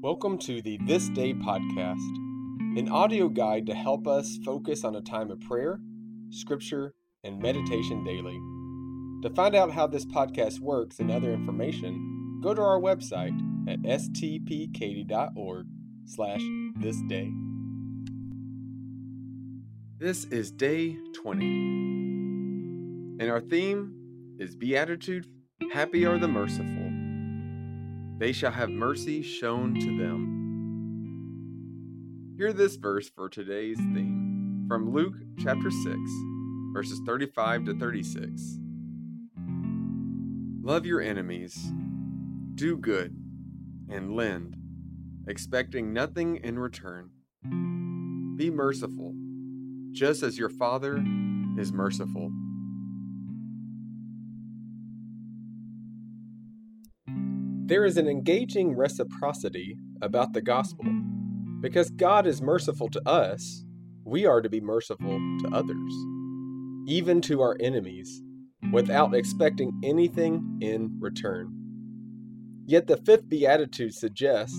Welcome to the This Day podcast, an audio guide to help us focus on a time of prayer, scripture, and meditation daily. To find out how this podcast works and other information, go to our website at stpkaty.org slash this day. This is day 20, and our theme is Beatitude, Happy are the Merciful they shall have mercy shown to them. Hear this verse for today's theme from Luke chapter 6, verses 35 to 36. Love your enemies, do good, and lend, expecting nothing in return. Be merciful, just as your Father is merciful. There is an engaging reciprocity about the gospel. Because God is merciful to us, we are to be merciful to others, even to our enemies, without expecting anything in return. Yet the fifth beatitude suggests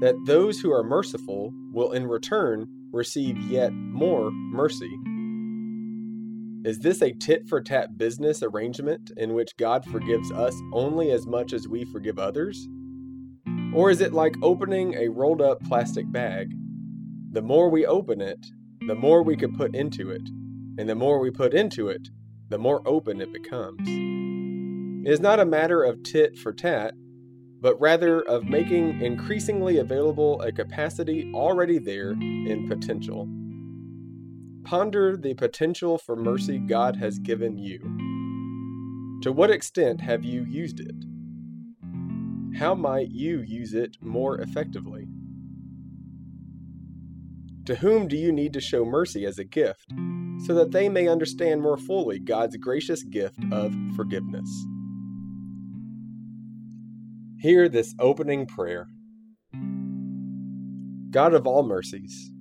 that those who are merciful will in return receive yet more mercy. Is this a tit for tat business arrangement in which God forgives us only as much as we forgive others? Or is it like opening a rolled up plastic bag? The more we open it, the more we can put into it, and the more we put into it, the more open it becomes. It is not a matter of tit for tat, but rather of making increasingly available a capacity already there in potential. Ponder the potential for mercy God has given you. To what extent have you used it? How might you use it more effectively? To whom do you need to show mercy as a gift so that they may understand more fully God's gracious gift of forgiveness? Hear this opening prayer God of all mercies,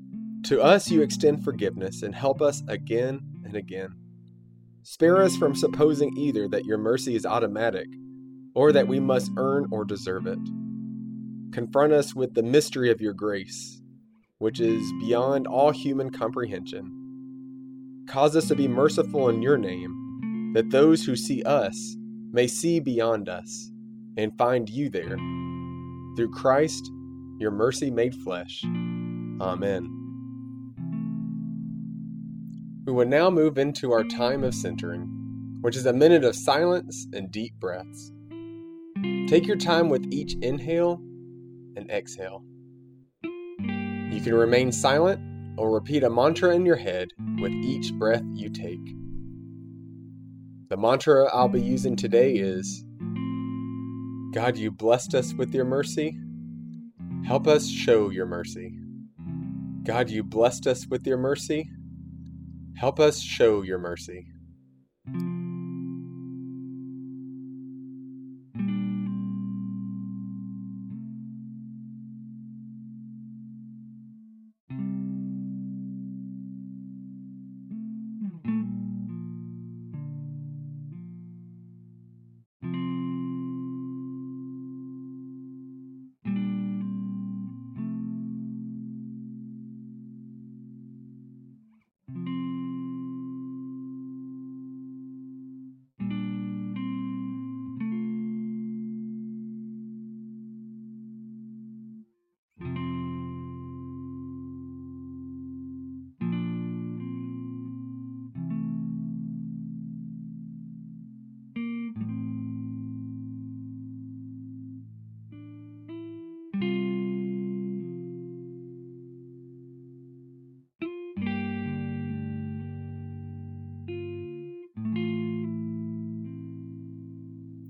to us you extend forgiveness and help us again and again. Spare us from supposing either that your mercy is automatic or that we must earn or deserve it. Confront us with the mystery of your grace, which is beyond all human comprehension. Cause us to be merciful in your name, that those who see us may see beyond us and find you there. Through Christ, your mercy made flesh. Amen. We will now move into our time of centering, which is a minute of silence and deep breaths. Take your time with each inhale and exhale. You can remain silent or repeat a mantra in your head with each breath you take. The mantra I'll be using today is God, you blessed us with your mercy. Help us show your mercy. God, you blessed us with your mercy. Help us show your mercy.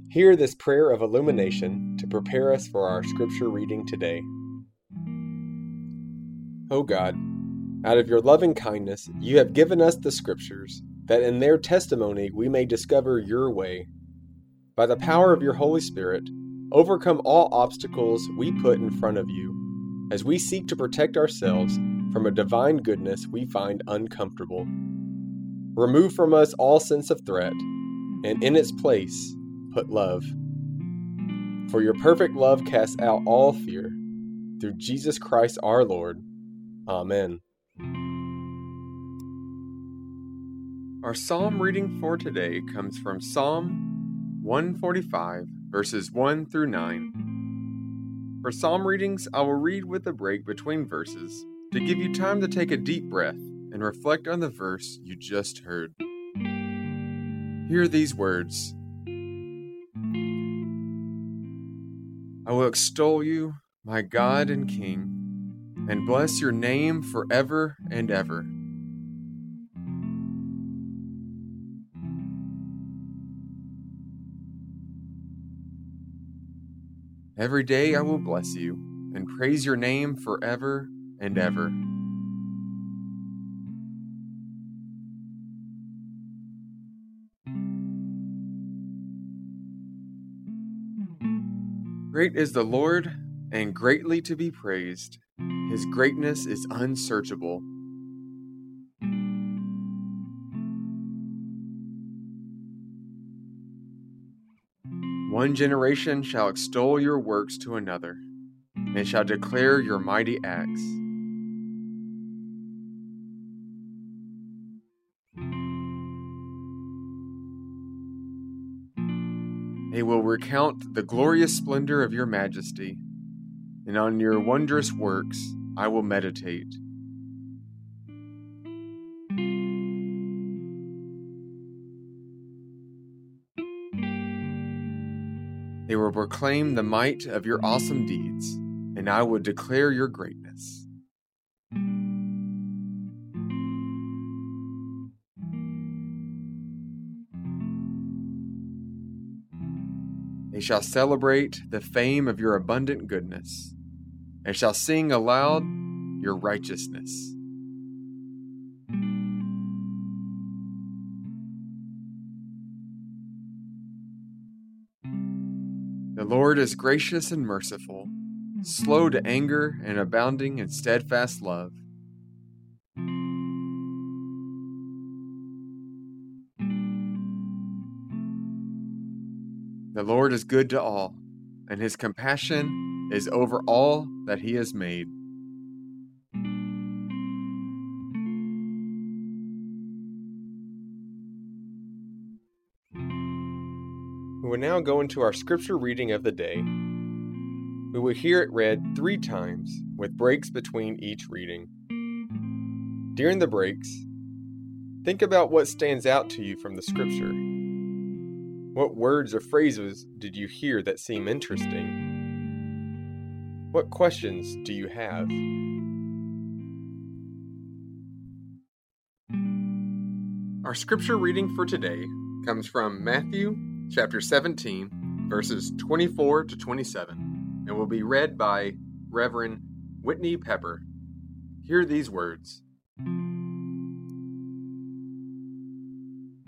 Hear this prayer of illumination to prepare us for our scripture reading today. O God, out of your loving kindness, you have given us the scriptures, that in their testimony we may discover your way. By the power of your Holy Spirit, overcome all obstacles we put in front of you, as we seek to protect ourselves from a divine goodness we find uncomfortable. Remove from us all sense of threat, and in its place, put love. For your perfect love casts out all fear. Through Jesus Christ our Lord. Amen. Our psalm reading for today comes from Psalm 145, verses 1 through 9. For psalm readings, I will read with a break between verses to give you time to take a deep breath and reflect on the verse you just heard. Hear these words I will extol you, my God and King, and bless your name forever and ever. Every day I will bless you and praise your name forever and ever. Great is the Lord and greatly to be praised. His greatness is unsearchable. One generation shall extol your works to another, and shall declare your mighty acts. They will recount the glorious splendor of your majesty, and on your wondrous works I will meditate. They will proclaim the might of your awesome deeds, and I will declare your greatness. They shall celebrate the fame of your abundant goodness, and shall sing aloud your righteousness. The Lord is gracious and merciful, slow to anger and abounding in steadfast love. The Lord is good to all, and his compassion is over all that he has made. We will now go into our scripture reading of the day. We will hear it read three times, with breaks between each reading. During the breaks, think about what stands out to you from the scripture. What words or phrases did you hear that seem interesting? What questions do you have? Our scripture reading for today comes from Matthew chapter 17, verses 24 to 27, and will be read by Reverend Whitney Peper. Hear these words.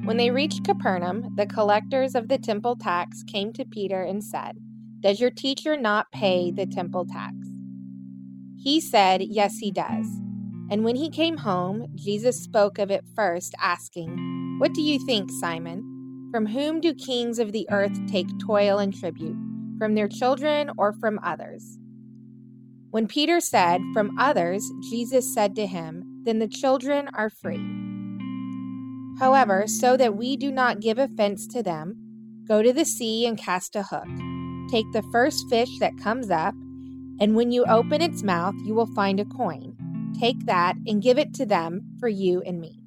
When they reached Capernaum, the collectors of the temple tax came to Peter and said, Does your teacher not pay the temple tax? He said, Yes, he does. And when he came home, Jesus spoke of it first, asking, What do you think, Simon? From whom do kings of the earth take toil and tribute? From their children or from others? When Peter said, From others, Jesus said to him, Then the children are free. However, so that we do not give offense to them, go to the sea and cast a hook. Take the first fish that comes up, and when you open its mouth, you will find a coin. Take that and give it to them for you and me.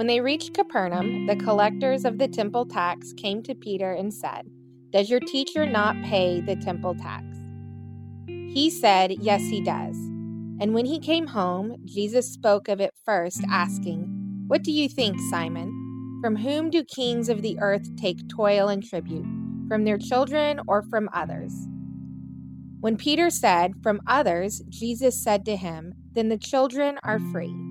When they reached Capernaum, the collectors of the temple tax came to Peter and said, Does your teacher not pay the temple tax? He said, Yes, he does. And when he came home, Jesus spoke of it first, asking, What do you think, Simon? From whom do kings of the earth take toil and tribute? From their children or from others? When Peter said, From others, Jesus said to him, Then the children are free.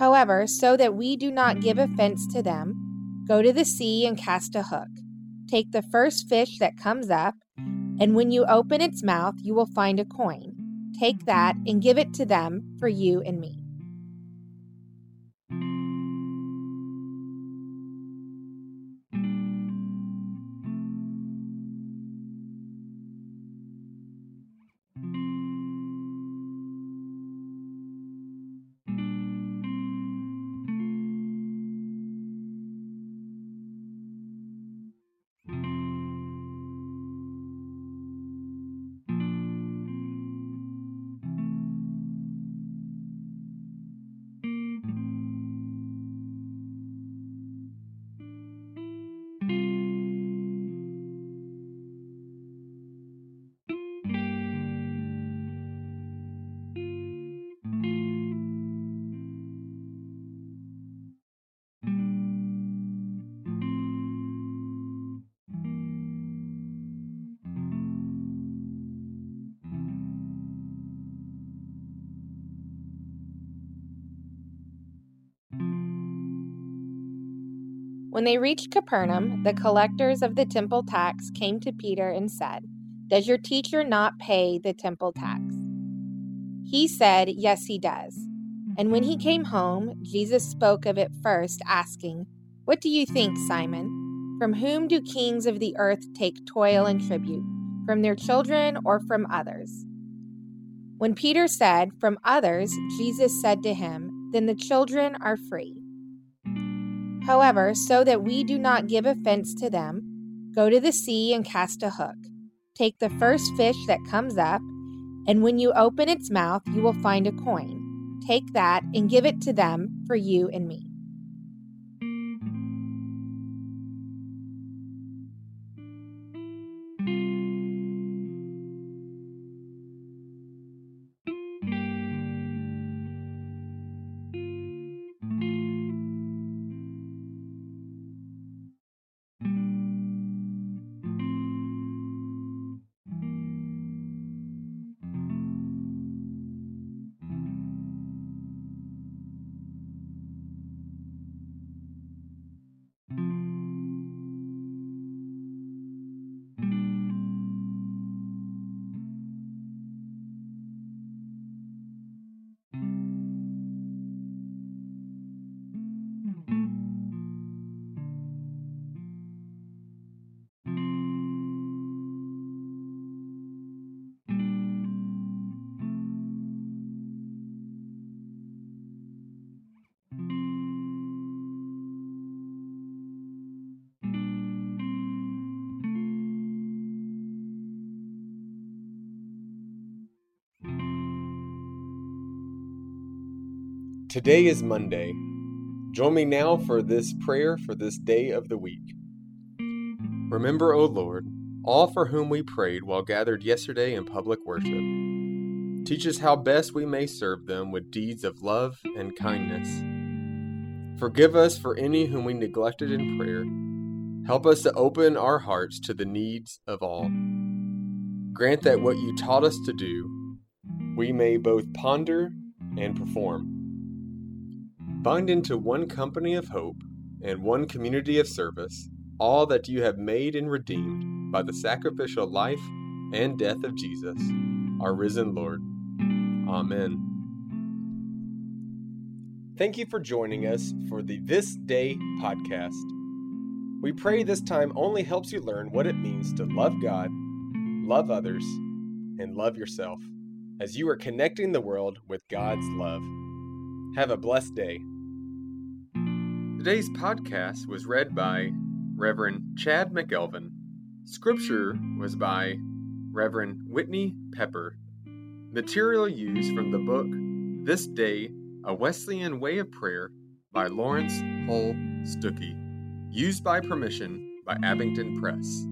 However, so that we do not give offense to them, go to the sea and cast a hook. Take the first fish that comes up, and when you open its mouth, you will find a coin. Take that and give it to them for you and me. When they reached Capernaum, the collectors of the temple tax came to Peter and said, Does your teacher not pay the temple tax? He said, Yes, he does. And when he came home, Jesus spoke of it first, asking, What do you think, Simon? From whom do kings of the earth take toil and tribute? From their children or from others? When Peter said, From others, Jesus said to him, Then the children are free. However, so that we do not give offense to them, go to the sea and cast a hook. Take the first fish that comes up, and when you open its mouth, you will find a coin. Take that and give it to them for you and me. Today is Monday. Join me now for this prayer for this day of the week. Remember, O Lord, all for whom we prayed while gathered yesterday in public worship. Teach us how best we may serve them with deeds of love and kindness. Forgive us for any whom we neglected in prayer. Help us to open our hearts to the needs of all. Grant that what you taught us to do, we may both ponder and perform. Bind into one company of hope and one community of service all that you have made and redeemed by the sacrificial life and death of Jesus, our risen Lord. Amen. Thank you for joining us for the This Day podcast. We pray this time only helps you learn what it means to love God, love others, and love yourself as you are connecting the world with God's love. Have a blessed day. Today's podcast was read by Reverend Chad McElveen. Scripture was by Reverend Whitney Peper. Material used from the book This Day, A Wesleyan Way of Prayer by Laurence Hull Stookey. Used by permission by Abingdon Press.